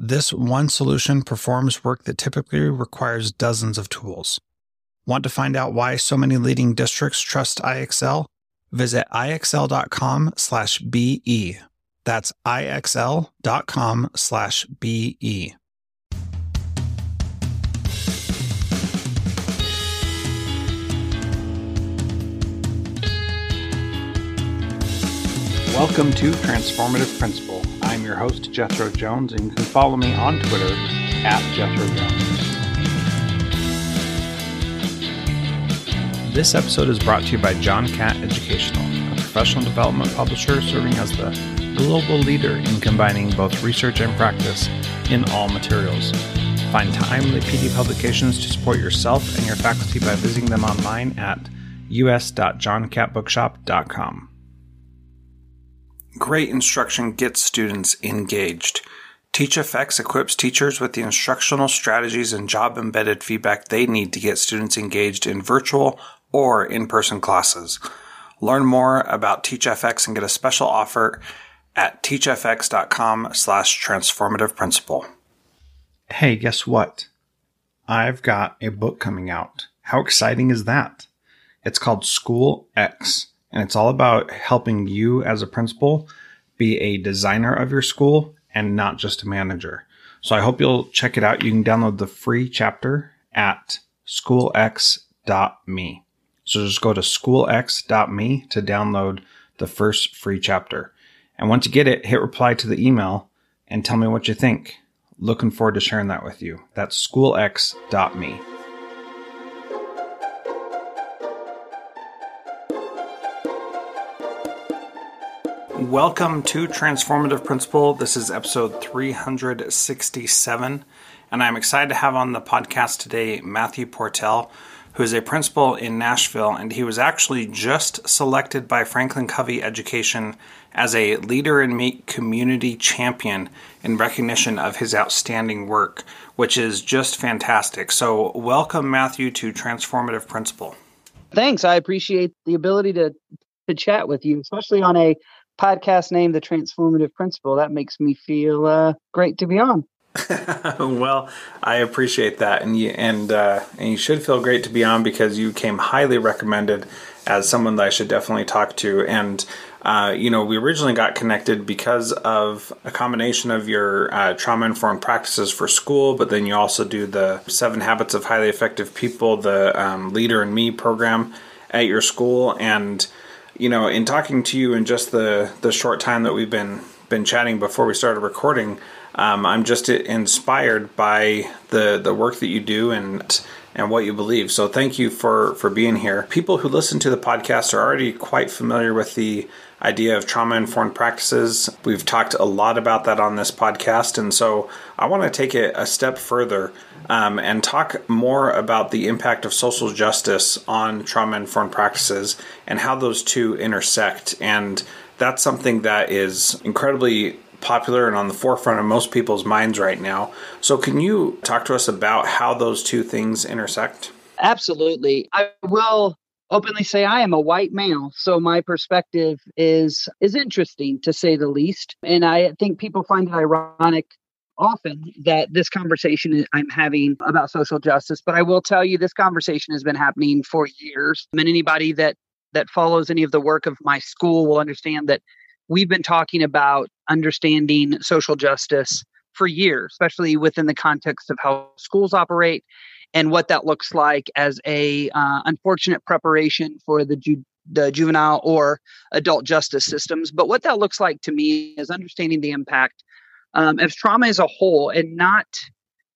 This one solution performs work that typically requires dozens of tools. Want to find out why so many leading districts trust IXL? Visit ixl.com/be. That's ixl.com/be. Welcome to Transformative Principal. I'm your host, Jethro Jones, and you can follow me on Twitter at Jethro Jones. This episode is brought to you by John Catt Educational, a professional development publisher serving as the global leader in combining both research and practice in all materials. Find timely PD publications to support yourself and your faculty by visiting them online at us.johncattbookshop.com. Great instruction gets students engaged. TeachFX equips teachers with the instructional strategies and job embedded feedback they need to get students engaged in virtual or in person classes. Learn more about TeachFX and get a special offer at teachfx.com slash transformative principal. Hey, guess what? I've got a book coming out. How exciting is that? It's called School X and it's all about helping you as a principal be a designer of your school and not just a manager. So I hope you'll check it out. You can download the free chapter at schoolx.me. So just go to schoolx.me to download the first free chapter. And once you get it, hit reply to the email and tell me what you think. Looking forward to sharing that with you. That's schoolx.me. Welcome to Transformative Principal. This is episode 367, and I'm excited to have on the podcast today Matthew Portell, who is a principal in Nashville, and he was actually just selected by FranklinCovey Education as a Leader in Me community champion in recognition of his outstanding work, which is just fantastic. So, welcome, Matthew, to Transformative Principal. Thanks. I appreciate the ability to to chat with you, especially on a podcast name, The Transformative Principal. That makes me feel uh, great to be on. well, I appreciate that, and you and uh, and you should feel great to be on because you came highly recommended as someone that I should definitely talk to. And uh, you know, we originally got connected because of a combination of your uh, trauma informed practices for school, but then you also do the Seven Habits of Highly Effective People, the um, Leader in Me program at your school, and you know, in talking to you in just the the short time that we've been been chatting before we started recording, um, I'm just inspired by the the work that you do and and what you believe. So thank you for for being here. People who listen to the podcast are already quite familiar with the idea of trauma informed practices. We've talked a lot about that on this podcast, and so I want to take it a step further um, and talk more about the impact of social justice on trauma informed practices and how those two intersect. And that's something that is incredibly popular and on the forefront of most people's minds right now. So, can you talk to us about how those two things intersect? Absolutely. I will openly say I am a white male, so my perspective is is interesting to say the least. And I think people find it ironic often that this conversation I'm having about social justice, but I will tell you this conversation has been happening for years. And anybody that that follows any of the work of my school will understand that we've been talking about understanding social justice for years, especially within the context of how schools operate and what that looks like as a uh, unfortunate preparation for the ju- the juvenile or adult justice systems. But what that looks like to me is understanding the impact um, of trauma as a whole and not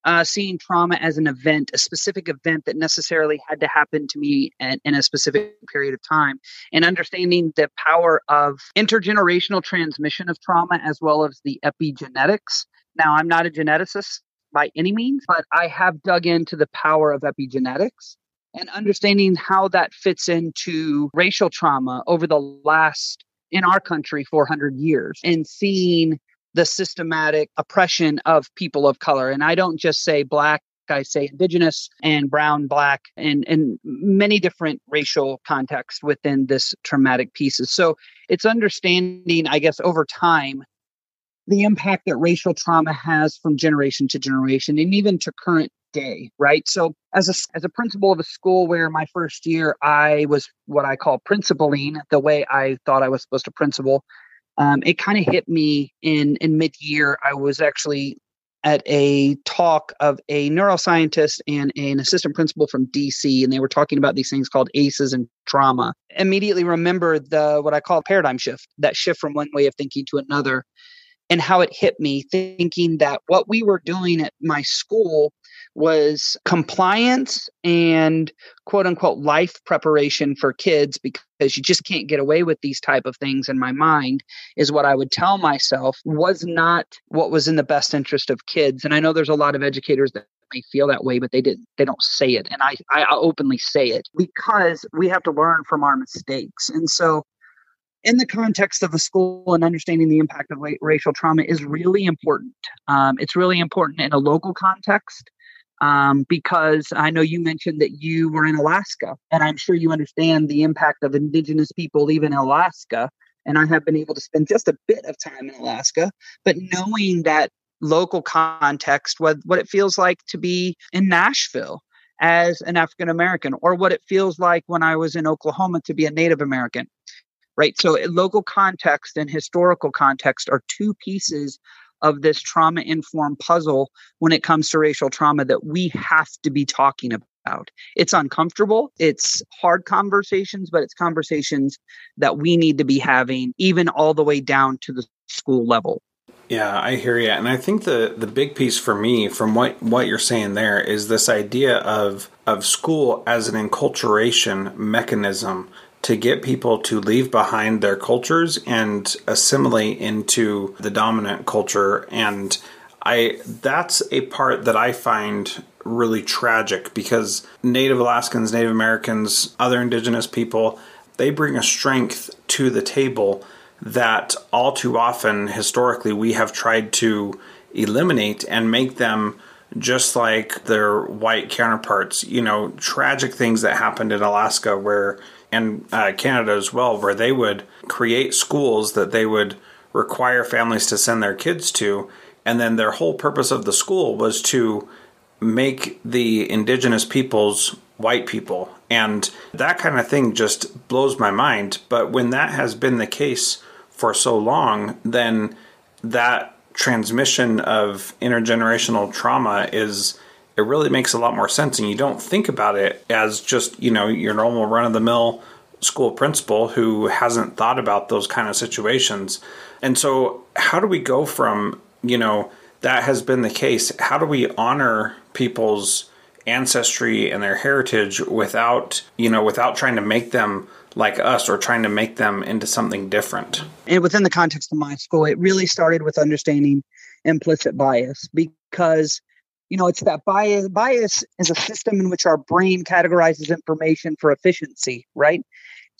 uh, seeing trauma as an event, a specific event that necessarily had to happen to me in, in a specific period of time, and understanding the power of intergenerational transmission of trauma as well as the epigenetics Now, I'm not a geneticist by any means, but I have dug into the power of epigenetics and understanding how that fits into racial trauma over the last, in our country, 400 years and seeing the systematic oppression of people of color. And I don't just say black, I say indigenous and brown, black, and, and many different racial contexts within this traumatic pieces. So it's understanding, I guess, over time the impact that racial trauma has from generation to generation and even to current day right? So as a as a principal of a school where my first year i was what i call principaling the way i thought i was supposed to principal um, it kind of hit me in in mid-year. I was actually at a talk of a neuroscientist and an assistant principal from DC, and they were talking about these things called ACEs and trauma. Immediately remember the what I call paradigm shift, that shift from one way of thinking to another and how it hit me thinking that what we were doing at my school was compliance and quote unquote life preparation for kids because you just can't get away with these type of things in my mind is what i would tell myself was not what was in the best interest of kids. And i know there's a lot of educators that may feel that way but they didn't they don't say it. And i i openly say it because we have to learn from our mistakes. And so in the context of a school and understanding the impact of racial trauma is really important. Um, it's really important in a local context um, because I know you mentioned that you were in Alaska, and I'm sure you understand the impact of Indigenous people even in Alaska. And I have been able to spend just a bit of time in Alaska, but knowing that local context, what, what it feels like to be in Nashville as an African American, or what it feels like when I was in Oklahoma to be a Native American right? So, eh, local context and historical context are two pieces of this trauma informed puzzle when it comes to racial trauma that we have to be talking about. It's uncomfortable, it's hard conversations, but it's conversations that we need to be having, even all the way down to the school level. Yeah, I hear you, and I think the the big piece for me from what what you're saying there is this idea of of school as an enculturation mechanism to get people to leave behind their cultures and assimilate into the dominant culture and I that's a part that I find really tragic because Native Alaskans, Native Americans, other indigenous people, they bring a strength to the table that all too often historically we have tried to eliminate and make them just like their white counterparts. You know, tragic things that happened in Alaska where and uh, Canada as well, where they would create schools that they would require families to send their kids to. And then their whole purpose of the school was to make the indigenous peoples white people. And that kind of thing just blows my mind. But when that has been the case for so long, then that transmission of intergenerational trauma is it really makes a lot more sense and you don't think about it as just you know your normal run of the mill school principal who hasn't thought about those kind of situations. And so how do we go from you know that has been the case? How do we honor people's ancestry and their heritage without you know without trying to make them like us or trying to make them into something different? And within the context of my school it really started with understanding implicit bias because you know, it's that bias. Bias is a system in which our brain categorizes information for efficiency, right?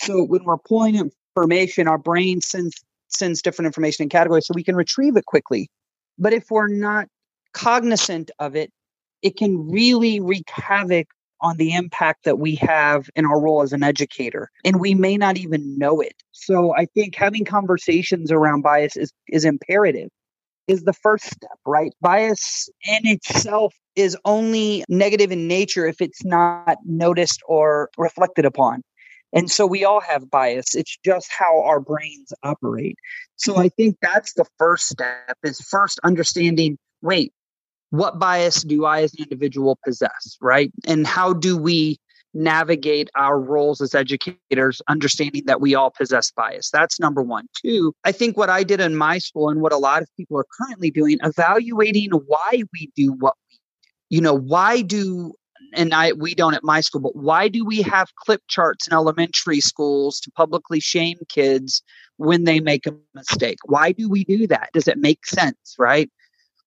So when we're pulling information, our brain sends sends different information in categories so we can retrieve it quickly. But if we're not cognizant of it, it can really wreak havoc on the impact that we have in our role as an educator and we may not even know it so i think having conversations around bias is is imperative is the first step, right? Bias in itself is only negative in nature if it's not noticed or reflected upon. And so we all have bias. It's just how our brains operate. So I think that's the first step is first understanding, wait, what bias do I as an individual possess, right? And how do we navigate our roles as educators, understanding that we all possess bias. That's number one. Two, I think what I did in my school and what a lot of people are currently doing, evaluating why we do what we do. You know, why do and I we don't at my school, but why do we have clip charts in elementary schools to publicly shame kids when they make a mistake? Why do we do that? Does it make sense, right?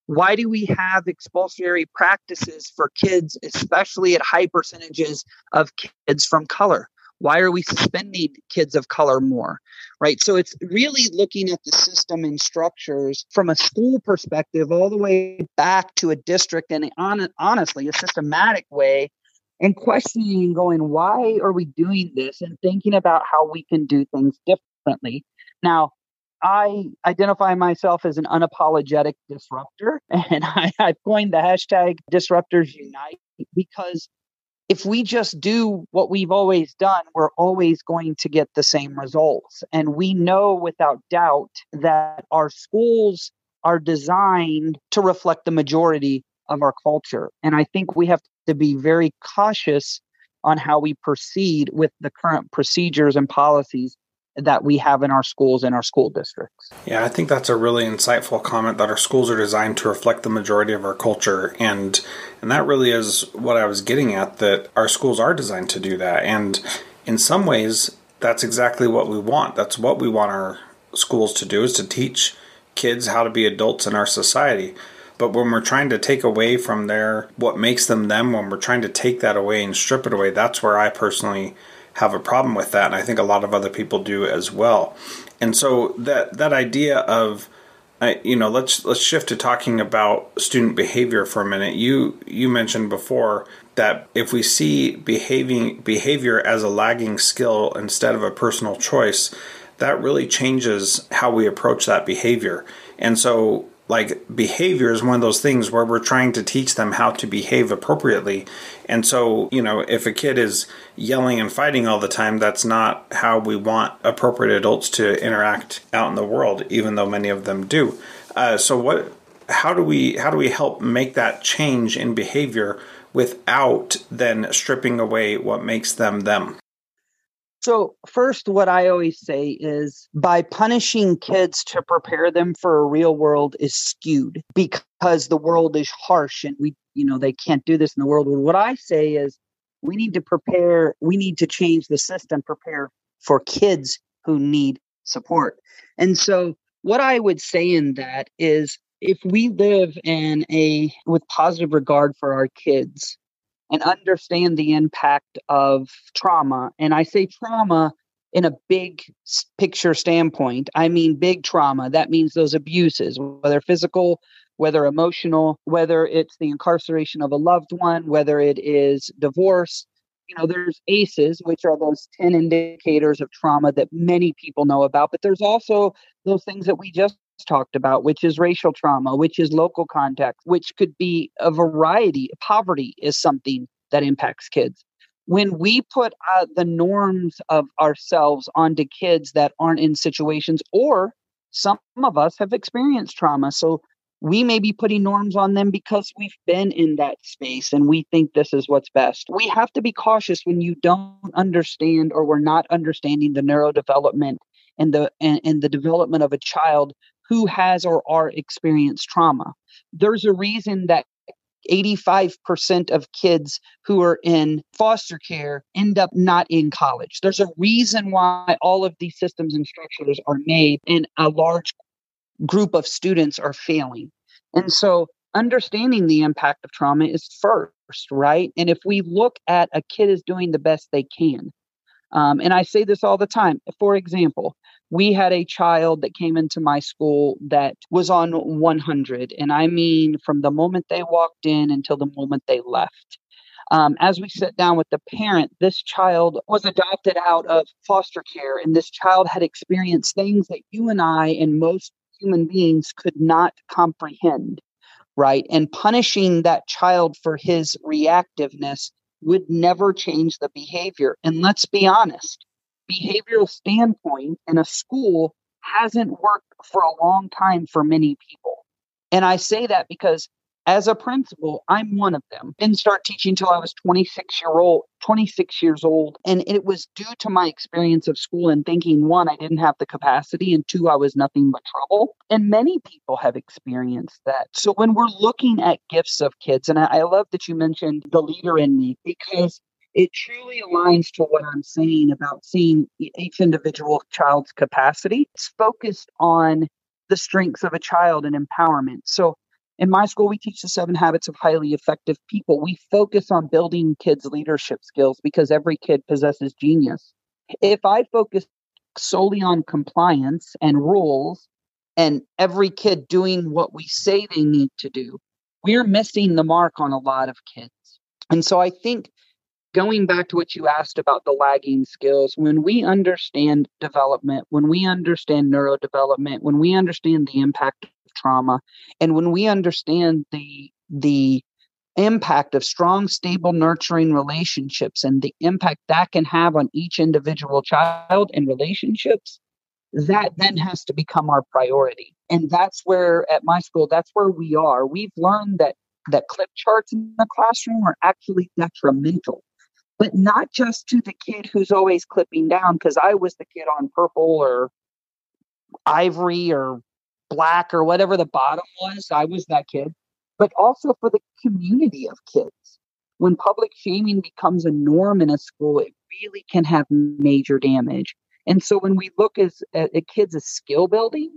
Why do we have expulsory practices for kids, especially at high percentages of kids from color? Why are we suspending kids of color more? Right. So it's really looking at the system and structures from a school perspective all the way back to a district and on, honestly, a systematic way and questioning and going, why are we doing this? And thinking about how we can do things differently. Now, I identify myself as an unapologetic disruptor, and I, I've coined the hashtag Disruptors Unite because if we just do what we've always done, we're always going to get the same results. And we know without doubt that our schools are designed to reflect the majority of our culture. And I think we have to be very cautious on how we proceed with the current procedures and policies that we have in our schools and our school districts. Yeah, I think that's a really insightful comment that our schools are designed to reflect the majority of our culture and and that really is what I was getting at that our schools are designed to do that and in some ways that's exactly what we want. That's what we want our schools to do is to teach kids how to be adults in our society. But when we're trying to take away from their what makes them them, when we're trying to take that away and strip it away, that's where I personally have a problem with that, and I think a lot of other people do as well. And so that that idea of you know let's let's shift to talking about student behavior for a minute. You you mentioned before that if we see behaving behavior as a lagging skill instead of a personal choice, that really changes how we approach that behavior. And so like behavior is one of those things where we're trying to teach them how to behave appropriately. And so, you know, if a kid is yelling and fighting all the time, that's not how we want appropriate adults to interact out in the world, even though many of them do. Uh, so, what? How do we how do we help make that change in behavior without then stripping away what makes them them? So, first, what I always say is by punishing kids to prepare them for a real world is skewed because the world is harsh and we, you know, they can't do this in the world. What I say is we need to prepare, we need to change the system, prepare for kids who need support. And so, what I would say in that is if we live in a with positive regard for our kids and understand the impact of trauma. And I say trauma in a big picture standpoint. I mean, big trauma. That means those abuses, whether physical, whether emotional, whether it's the incarceration of a loved one, whether it is divorce. You know, there's ACEs, which are those 10 indicators of trauma that many people know about, but there's also those things that we just talked about, which is racial trauma, which is local context, which could be a variety. Poverty is something that impacts kids. When we put uh, the norms of ourselves onto kids that aren't in situations, or some of us have experienced trauma. So we may be putting norms on them because we've been in that space and we think this is what's best. We have to be cautious when you don't understand or we're not understanding the neurodevelopment and the and, and the development of a child who has or are experienced trauma. There's a reason that 85% of kids who are in foster care end up not in college. There's a reason why all of these systems and structures are made and a large group of students are failing. And so understanding the impact of trauma is first, right? And if we look at a kid is doing the best they can, um, and I say this all the time. For example, we had a child that came into my school that was on 100. And I mean, from the moment they walked in until the moment they left. Um, as we sat down with the parent, this child was adopted out of foster care, and this child had experienced things that you and I and most human beings could not comprehend, right? And punishing that child for his reactiveness would never change the behavior. And let's be honest, behavioral standpoint in a school hasn't worked for a long time for many people. And I say that because as a principal, I'm one of them. Didn't start teaching until I was 26 year old, 26 years old. And it was due to my experience of school and thinking one, I didn't have the capacity, and two, I was nothing but trouble. And many people have experienced that. So when we're looking at gifts of kids, and I, I love that you mentioned the leader in me because it truly aligns to what I'm saying about seeing each individual child's capacity. It's focused on the strengths of a child and empowerment. So In my school, we teach the seven habits of highly effective people. We focus on building kids' leadership skills because every kid possesses genius. If I focus solely on compliance and rules and every kid doing what we say they need to do, we're missing the mark on a lot of kids. And so I think going back to what you asked about the lagging skills, when we understand development, when we understand neurodevelopment, when we understand the impact of trauma, and when we understand the the impact of strong, stable, nurturing relationships and the impact that can have on each individual child and relationships, that then has to become our priority. And that's where at my school, that's where we are. We've learned that that clip charts in the classroom are actually detrimental but not just to the kid who's always clipping down because I was the kid on purple or ivory or black or whatever the bottom was. I was that kid, but also for the community of kids. When public shaming becomes a norm in a school, it really can have major damage. And so when we look as, at, at kids as skill building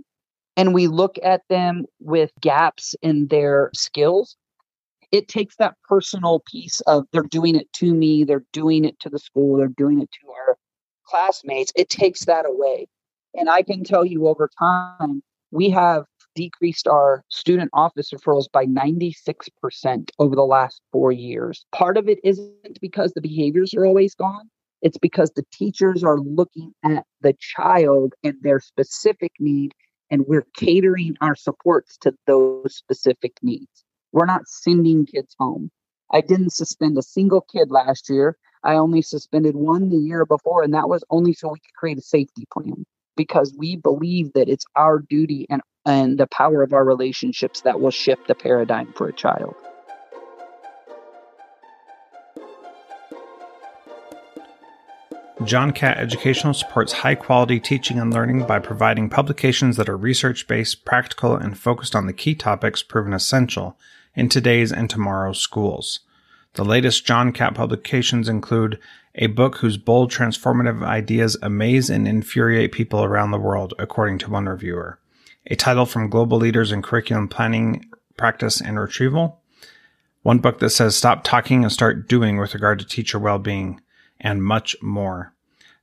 and we look at them with gaps in their skills, it takes that personal piece of they're doing it to me, they're doing it to the school, they're doing it to our classmates. It takes that away. And I can tell you over time, we have decreased our student office referrals by 96% over the last four years. Part of it isn't because the behaviors are always gone, it's because the teachers are looking at the child and their specific need, and we're catering our supports to those specific needs. We're not sending kids home. I didn't suspend a single kid last year. I only suspended one the year before, and that was only so we could create a safety plan because we believe that it's our duty and, and the power of our relationships that will shift the paradigm for a child. John Catt Educational supports high quality teaching and learning by providing publications that are research based, practical, and focused on the key topics proven essential in today's and tomorrow's schools. The latest John Catt publications include a book whose bold, transformative ideas amaze and infuriate people around the world, according to one reviewer, a title from global leaders in curriculum planning, practice, and retrieval, one book that says stop talking and start doing with regard to teacher well being, and much more.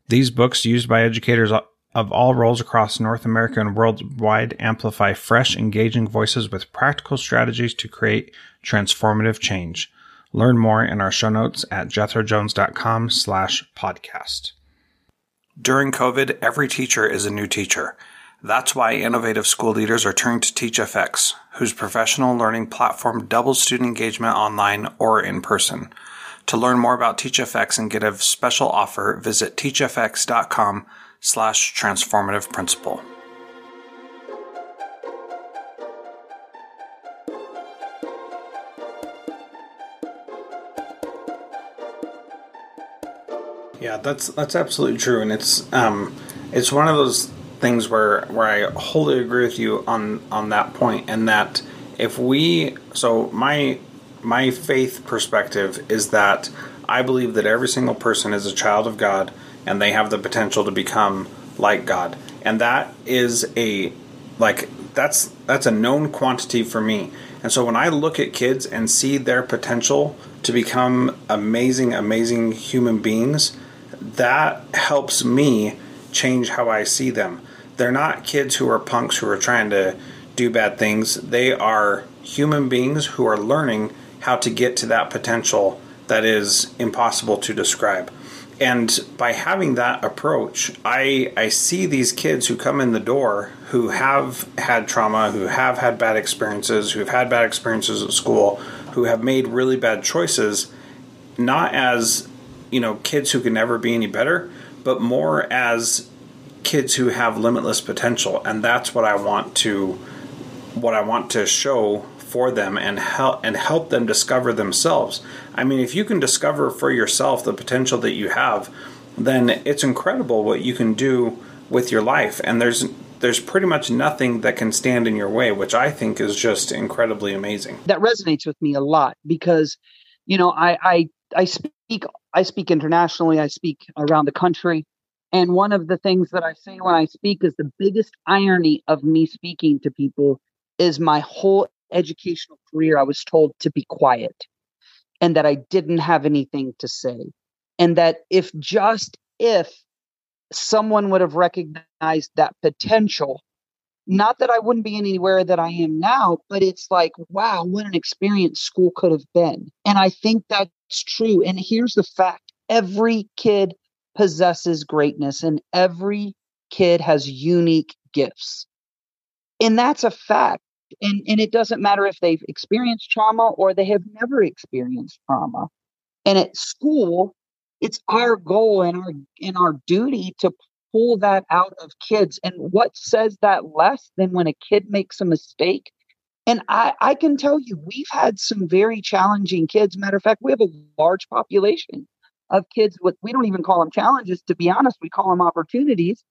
These books, used by educators of all roles across North America and worldwide amplify fresh, engaging voices with practical strategies to create transformative change. Learn more in our show notes at jethrojones.com slash podcast. During COVID, every teacher is a new teacher. That's why innovative school leaders are turning to TeachFX, whose professional learning platform doubles student engagement online or in person. To learn more about TeachFX and get a special offer, visit teachfx.com slash transformative principal. Yeah, that's that's absolutely true, and it's um, it's one of those things where where I wholly agree with you on on that point, and that if we so my my faith perspective is that I believe that every single person is a child of God and they have the potential to become like God. And that is a like that's that's a known quantity for me. And so when I look at kids and see their potential to become amazing amazing human beings, that helps me change how I see them. They're not kids who are punks who are trying to do bad things. They are human beings who are learning how to get to that potential that is impossible to describe and by having that approach i i see these kids who come in the door who have had trauma who have had bad experiences who have had bad experiences at school who have made really bad choices not as you know kids who can never be any better but more as kids who have limitless potential. And that's what i want to what i want to show for them and help and help them discover themselves. I mean, if you can discover for yourself the potential that you have, then it's incredible what you can do with your life and there's there's pretty much nothing that can stand in your way, which I think is just incredibly amazing. That resonates with me a lot because you know, I I I speak I speak internationally, I speak around the country. And one of the things that I say when I speak is the biggest irony of me speaking to people is my whole educational career, I was told to be quiet and that I didn't have anything to say. And that if just if someone would have recognized that potential, not that I wouldn't be anywhere that I am now, but it's like, wow, what an experience school could have been. And I think that's true. And here's the fact every kid possesses greatness and every kid has unique gifts. And that's a fact. And, and it doesn't matter if they've experienced trauma or they have never experienced trauma. And at school, it's our goal and our and our duty to pull that out of kids. And what says that less than when a kid makes a mistake? And I, I can tell you, we've had some very challenging kids. Matter of fact, we have a large population of kids with, we don't even call them challenges. To be honest, we call them opportunities.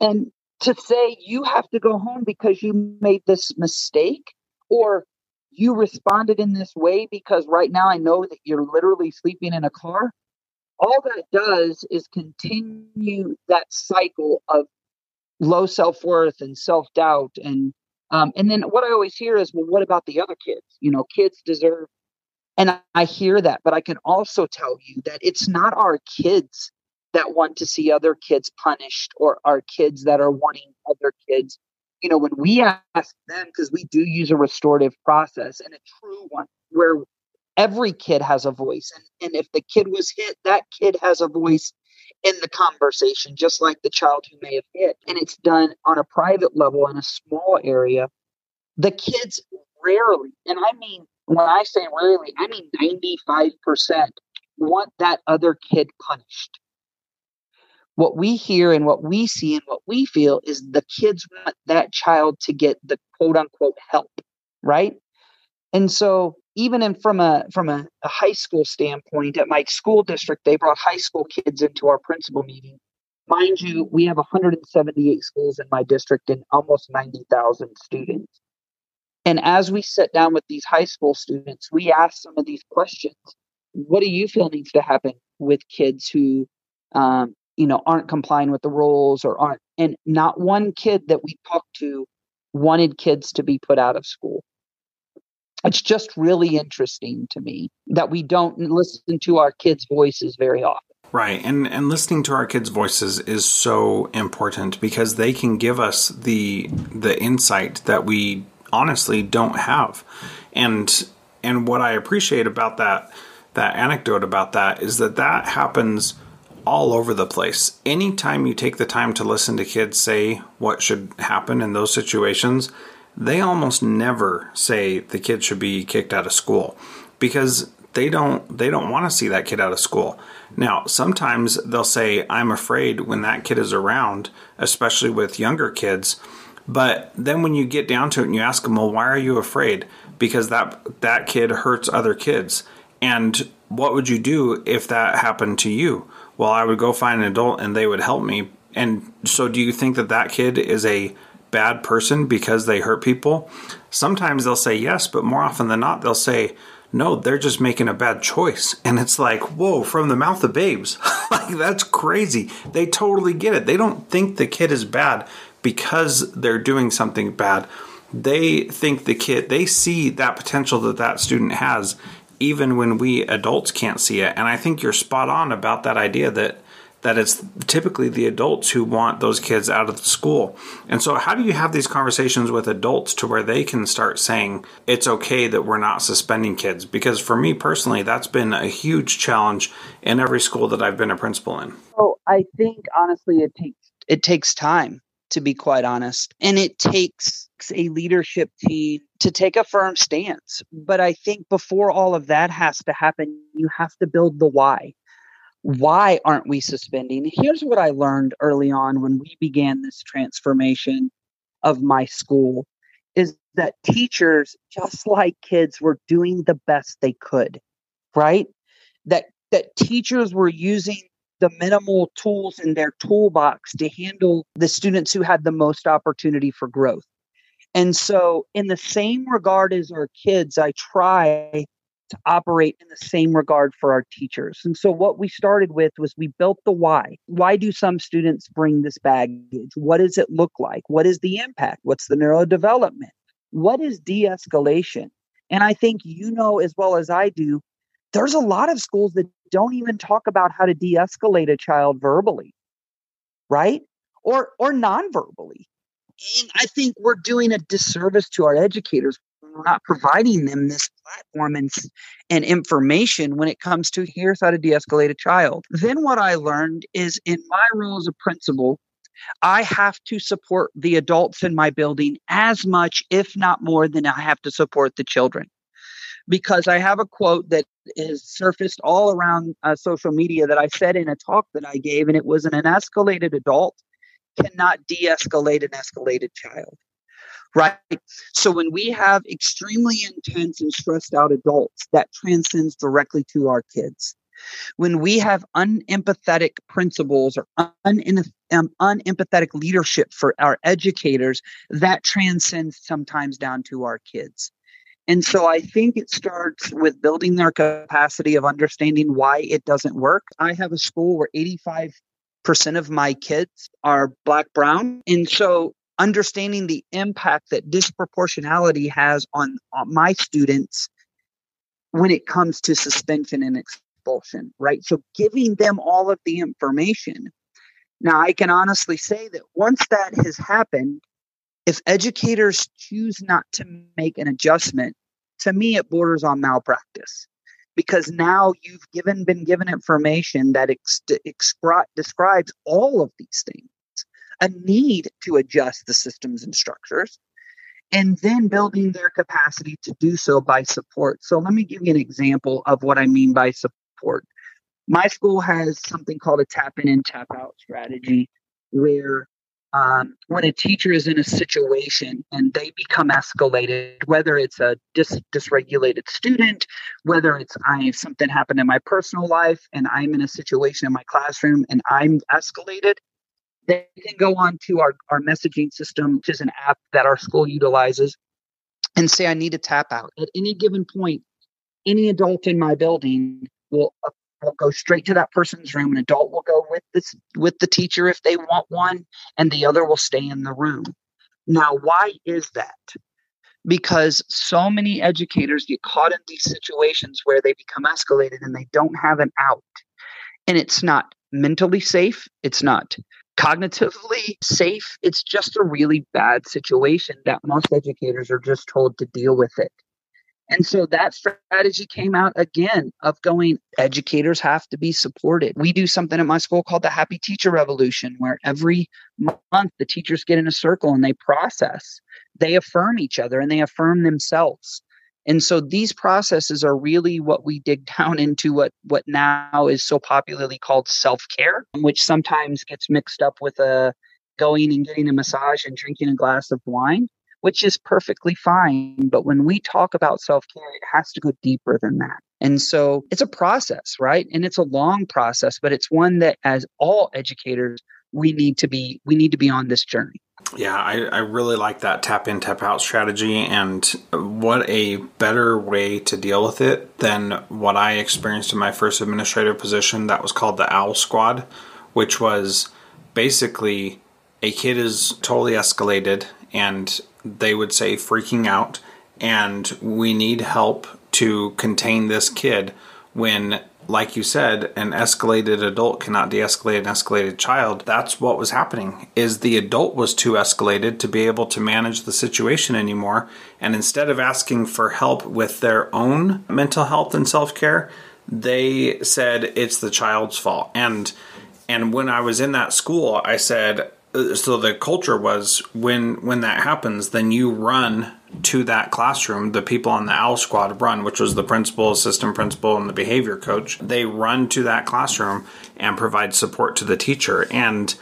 And to say you have to go home because you made this mistake or you responded in this way because right now I know that you're literally sleeping in a car all that does is continue that cycle of low self worth and self doubt and um, and then what I always hear is, well, what about the other kids? You know, kids deserve, and I, I hear that, but I can also tell you that it's not our kids that want to see other kids punished or are kids that are wanting other kids. You know, when we ask them, because we do use a restorative process and a true one, where every kid has a voice and, and if the kid was hit that kid has a voice in the conversation just like the child who may have hit and it's done on a private level in a small area the kids rarely and i mean when i say rarely i mean 95% want that other kid punished what we hear and what we see and what we feel is the kids want that child to get the quote unquote help right? And so even in from a from a, a, high school standpoint at my school district they brought high school kids into our principal meeting. Mind you we have 178 schools in my district and almost 90,000 students. And as we sit down with these high school students we ask some of these questions. What do you feel needs to happen with kids who um, you know aren't complying with the rules or aren't and not one kid that we talked to wanted kids to be put out of school it's just really interesting to me that we don't listen to our kids' voices very often. Right. And and listening to our kids' voices is so important because they can give us the the insight that we honestly don't have. And and what I appreciate about that that anecdote about that is that that happens all over the place. Anytime you take the time to listen to kids say what should happen in those situations, they almost never say the kid should be kicked out of school because they don't they don't want to see that kid out of school. Now, sometimes they'll say I'm afraid when that kid is around, especially with younger kids. But then when you get down to it and you ask them, "Well, why are you afraid?" Because that that kid hurts other kids. And what would you do if that happened to you? Well, I would go find an adult and they would help me. And so do you think that that kid is a bad person because they hurt people? Sometimes they'll say yes, but more often than not, they'll say, no, they're just making a bad choice. And it's like, whoa, from the mouth of babes. like, that's crazy. They totally get it. They don't think the kid is bad because they're doing something bad. They think the kid, they see that potential that that student has, even when we adults can't see it. And I think you're spot on about that idea that that it's typically the adults who want those kids out of the school. And so, how do you have these conversations with adults to where they can start saying it's okay that we're not suspending kids? Because for me personally, that's been a huge challenge in every school that I've been a principal in. Oh, I think honestly, it takes it takes time to be quite honest, and it takes a leadership team to take a firm stance. But I think before all of that has to happen, you have to build the why why aren't we suspending? Here's what I learned early on when we began this transformation of my school is that teachers just like kids were doing the best they could, right? That that teachers were using the minimal tools in their toolbox to handle the students who had the most opportunity for growth. And so, in the same regard as our kids, I try to operate in the same regard for our teachers. And so what we started with was we built the why. Why do some students bring this baggage? What does it look like? What is the impact? What's the neurodevelopment? what is de escalation? And I think you know as well as I do, there's a lot of schools that don't even talk about how to de escalate a child verbally, right? Or, or non verbally. And I think we're doing a disservice to our educators. We're not providing them this platform and, and information when it comes to here's how to de escalate a child. Then, what I learned is in my role as a principal, I have to support the adults in my building as much, if not more, than I have to support the children. Because I have a quote that is surfaced all around uh, social media that I said in a talk that I gave, and it was an escalated adult cannot de escalate an escalated child. Right. So when we have extremely intense and stressed out adults, that transcends directly to our kids. When we have unempathetic principals or un- um, unempathetic leadership for our educators, that transcends sometimes down to our kids. And so I think it starts with building their capacity of understanding why it doesn't work. I have a school where 85% of my kids are black brown. And so understanding the impact that disproportionality has on, on my students when it comes to suspension and expulsion, right? So giving them all of the information. Now, I can honestly say that once that has happened, if educators choose not to make an adjustment, to me it borders on malpractice because now you've given been given information that ex- describes all of these things. A need to adjust the systems and structures and then building their capacity to do so by support. So let me give you an example of what i mean by support. My school has something called a tap in and tap out strategy where um, when a teacher is in a situation and they become escalated, whether it's a dis- dysregulated student, whether it's I something happened in my personal life and I'm in a situation in my classroom and I'm escalated, they can go on to our, our messaging system, which is an app that our school utilizes, and say, I need to tap out. At any given point, any adult in my building will will go straight to that person's room. An adult will go with this with the teacher if they want one, and the other will stay in the room. Now, why is that? Because so many educators get caught in these situations where they become escalated and they don't have an out. And it's not mentally safe, it's not cognitively safe. It's just a really bad situation that most educators are just told to deal with it. And so that strategy came out again of going, educators have to be supported. We do something at my school called the Happy Teacher Revolution, where every month the teachers get in a circle and they process, they affirm each other and they affirm themselves. And so these processes are really what we dig down into what, what now is so popularly called self care, which sometimes gets mixed up with a uh, going and getting a massage and drinking a glass of wine which is perfectly fine. But when we talk about self care, it has to go deeper than that. And so it's a process, right? And it's a long process, but it's one that as all educators, we need to be we need to be on this journey. Yeah, I, I really like that tap in, tap out strategy. And what a better way to deal with it than what I experienced in my first administrative position that was called the OWL Squad, which was basically a kid is totally escalated and they would say freaking out and we need help to contain this kid when like you said an escalated adult cannot de-escalate an escalated child. That's what was happening is the adult was too escalated to be able to manage the situation anymore and instead of asking for help with their own mental health and self-care they said it's the child's fault. And and when i was in that school i said Uh, so the culture was when when that happens then you run to that classroom. The people on the owl squad run which was the principal assistant principal and the behavior coach. They run to that classroom and provide support to the teacher. And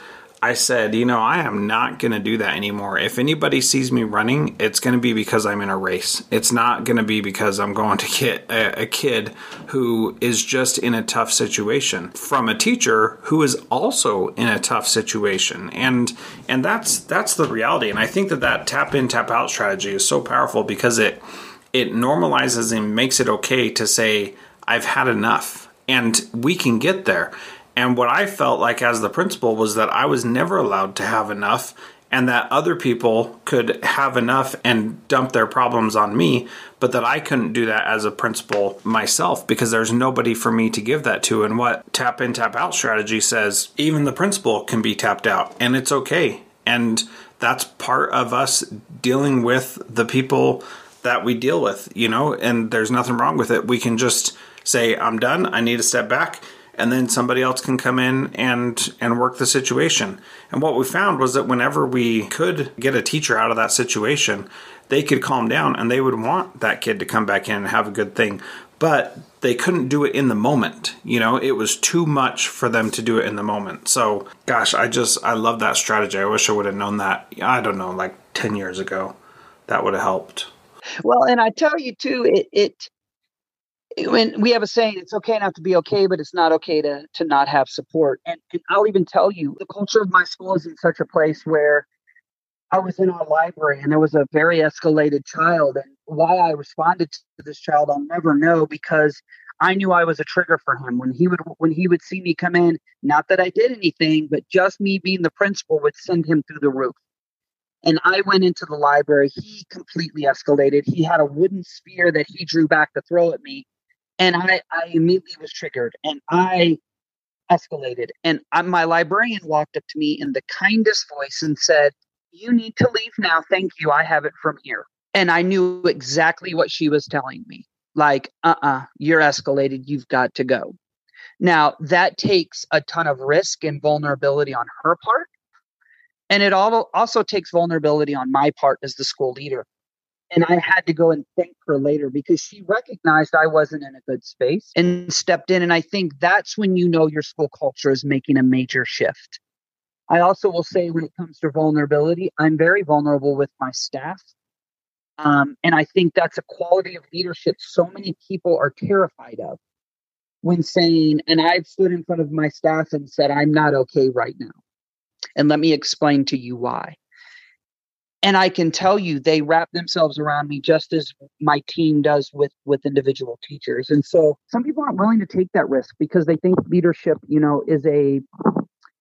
I said, you know, I am not going to do that anymore. If anybody sees me running, it's going to be because I'm in a race. It's not going to be because I'm going to get a, a, kid who is just in a tough situation from a teacher who is also in a tough situation. And and that's that's the reality. And I think that that tap in tap out strategy is so powerful because it it normalizes and makes it okay to say I've had enough and we can get there and what I felt like as the principal was that I was never allowed to have enough and that other people could have enough and dump their problems on me, but that I couldn't do that as a principal myself because there's nobody for me to give that to. And what tap in, tap out strategy says, even the principal can be tapped out and it's okay. And that's part of us dealing with the people that we deal with, you know, and there's nothing wrong with it. We can just say, I'm done, I need to step back and then somebody else can come in and and work the situation. And what we found was that whenever we could get a teacher out of that situation, they could calm down and they would want that kid to come back in and have a good thing. But they couldn't do it in the moment. You know, it was too much for them to do it in the moment. So, gosh, I just I love that strategy. I wish I would have known that. I don't know, like 10 years ago. That would have helped. Well, and I tell you too, it it when we have a saying it's okay not to be okay but it's not okay to to not have support. And, and i'll even tell you the culture of my school is in such a place where i was in our library and there was a very escalated child. And why i responded to this child i'll never know because i knew i was a trigger for him. When he would when he would see me come in not that i did anything but just me being the principal would send him through the roof. And I went into the library. He completely escalated. He had a wooden spear that he drew back to throw at me and I, I immediately was triggered and I escalated. And I, my librarian walked up to me in the kindest voice and said, You need to leave now. Thank you. I have it from here. And I knew exactly what she was telling me like, uh uh-uh, uh, you are escalated. You've got to go. Now, that takes a ton of risk and vulnerability on her part. And it also takes vulnerability on my part as the school leader and I had to go and thank her later because she recognized I wasn't in a good space and stepped in. And I think that's when you know your school culture is making a major shift. I also will say, when it comes to vulnerability, I'm very vulnerable with my staff. Um, and I think that's a quality of leadership so many people are terrified of when saying, and I've stood in front of my staff and said, I'm not okay right now. And let me explain to you why and i can tell you they wrap themselves around me just as my team does with with individual teachers. And so some people aren't willing to take that risk because they think leadership you know is a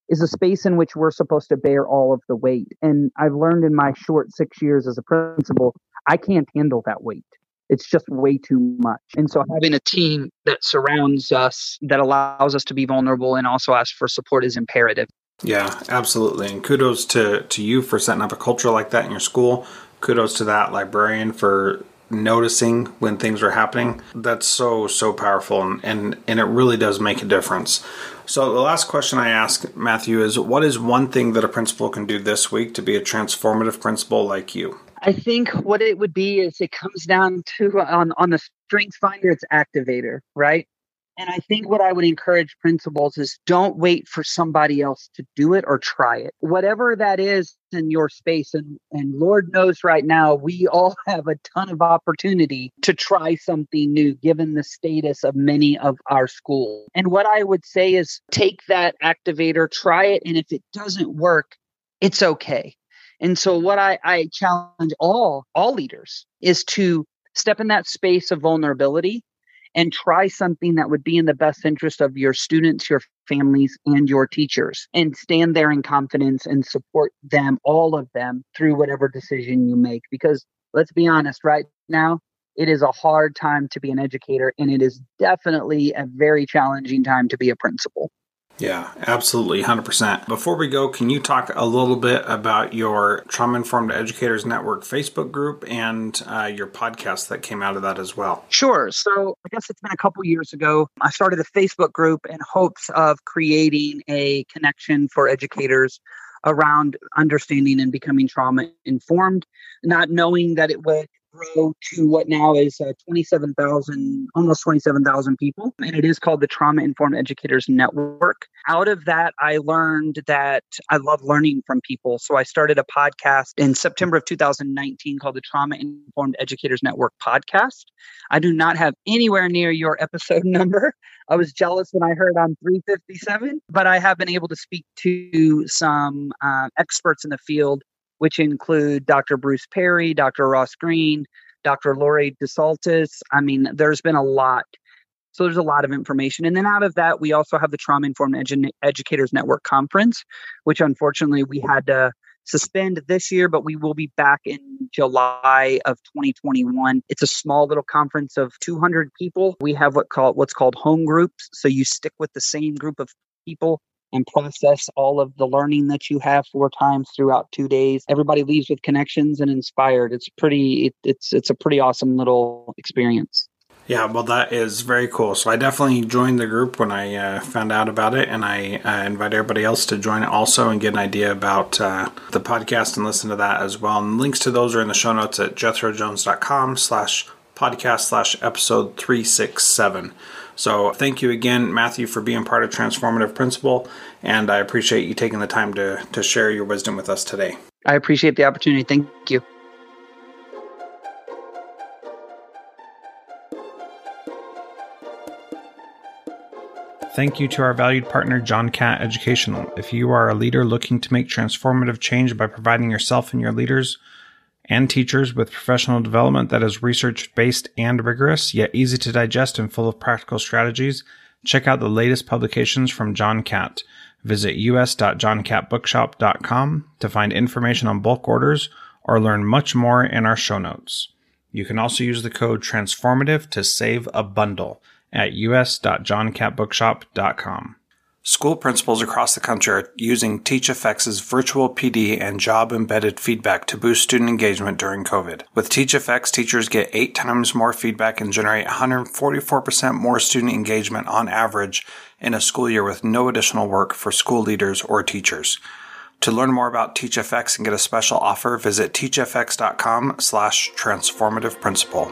is a space in which we're supposed to bear all of the weight. And i've learned in my short 6 years as a principal i can't handle that weight. It's just way too much. And so having a team that surrounds us that allows us to be vulnerable and also ask for support is imperative yeah, absolutely. And kudos to, to you for setting up a culture like that in your school. Kudos to that librarian for noticing when things are happening. That's so, so powerful and, and, and it really does make a difference. So the last question I ask Matthew is what is one thing that a principal can do this week to be a transformative principal like you? I think what it would be is it comes down to uh, on on the strengths finder, it's activator, right? And I think what I would encourage principals is don't wait for somebody else to do it or try it. Whatever that is in your space. And, and Lord knows right now, we all have a ton of opportunity to try something new given the status of many of our schools. And what I would say is take that activator, try it. And if it doesn't work, it's okay. And so what I, I challenge all all leaders is to step in that space of vulnerability and try something that would be in the best interest of your students, your families, and your teachers. And stand there in confidence and support them, all of them, through whatever decision you make. Because let's be honest, right now, it is a hard time to be an educator, and it is definitely a very challenging time to be a principal. Yeah, absolutely, 100%. Before we go, can you talk a little bit about your Trauma Informed Educators Network Facebook group and uh, your podcast that came out of that as well? Sure. So, I guess it's been a couple years ago. I started a Facebook group in hopes of creating a connection for educators around understanding and becoming trauma informed, not knowing that it would grow to what now is uh, 27,000, almost 27,000 people. And it is called the Trauma Informed Educators Network. Out of that, I learned that I love learning from people. So I started a podcast in September of 2019 called the Trauma Informed Educators Network podcast. I do not have anywhere near your episode number. I was jealous when I heard on 357, but I have been able to speak to some uh, experts in the field which include Dr. Bruce Perry, Dr. Ross Greene, Dr. Lori Desautels. I mean, there's been a lot. So there's a lot of information. And then out of that, we also have the Trauma Informed Edu- Educators Network Conference, which unfortunately we had to suspend this year, but we will be back in July of 2021. It's a small little conference of 200 people. We have what called what's called home groups. So you stick with the same group of people and process all of the learning that you have four times throughout two days. Everybody leaves with connections and inspired. It's pretty. It, it's it's a pretty awesome little experience. Yeah, well, that is very cool. So I definitely joined the group when I uh, found out about it, and I uh, invite everybody else to join also and get an idea about uh, the podcast and listen to that as well. And links to those are in the show notes at jethrojones.com slash podcast slash episode 367. So thank you again, Matthew, for being part of Transformative Principal, and I appreciate you taking the time to, to share your wisdom with us today. I appreciate the opportunity. Thank you. Thank you to our valued partner, John Catt Educational. If you are a leader looking to make transformative change by providing yourself and your leaders and teachers with professional development that is research based and rigorous, yet easy to digest and full of practical strategies, check out the latest publications from John Catt. Visit us.johncattbookshop.com to find information on bulk orders or learn much more in our show notes. You can also use the code transformative to save a bundle at us.johncattbookshop.com. School principals across the country are using TeachFX's virtual PD and job embedded feedback to boost student engagement during COVID. With TeachFX, teachers get eight times more feedback and generate 144% more student engagement on average in a school year with no additional work for school leaders or teachers. To learn more about TeachFX and get a special offer, visit teachfx.com slash transformative principal.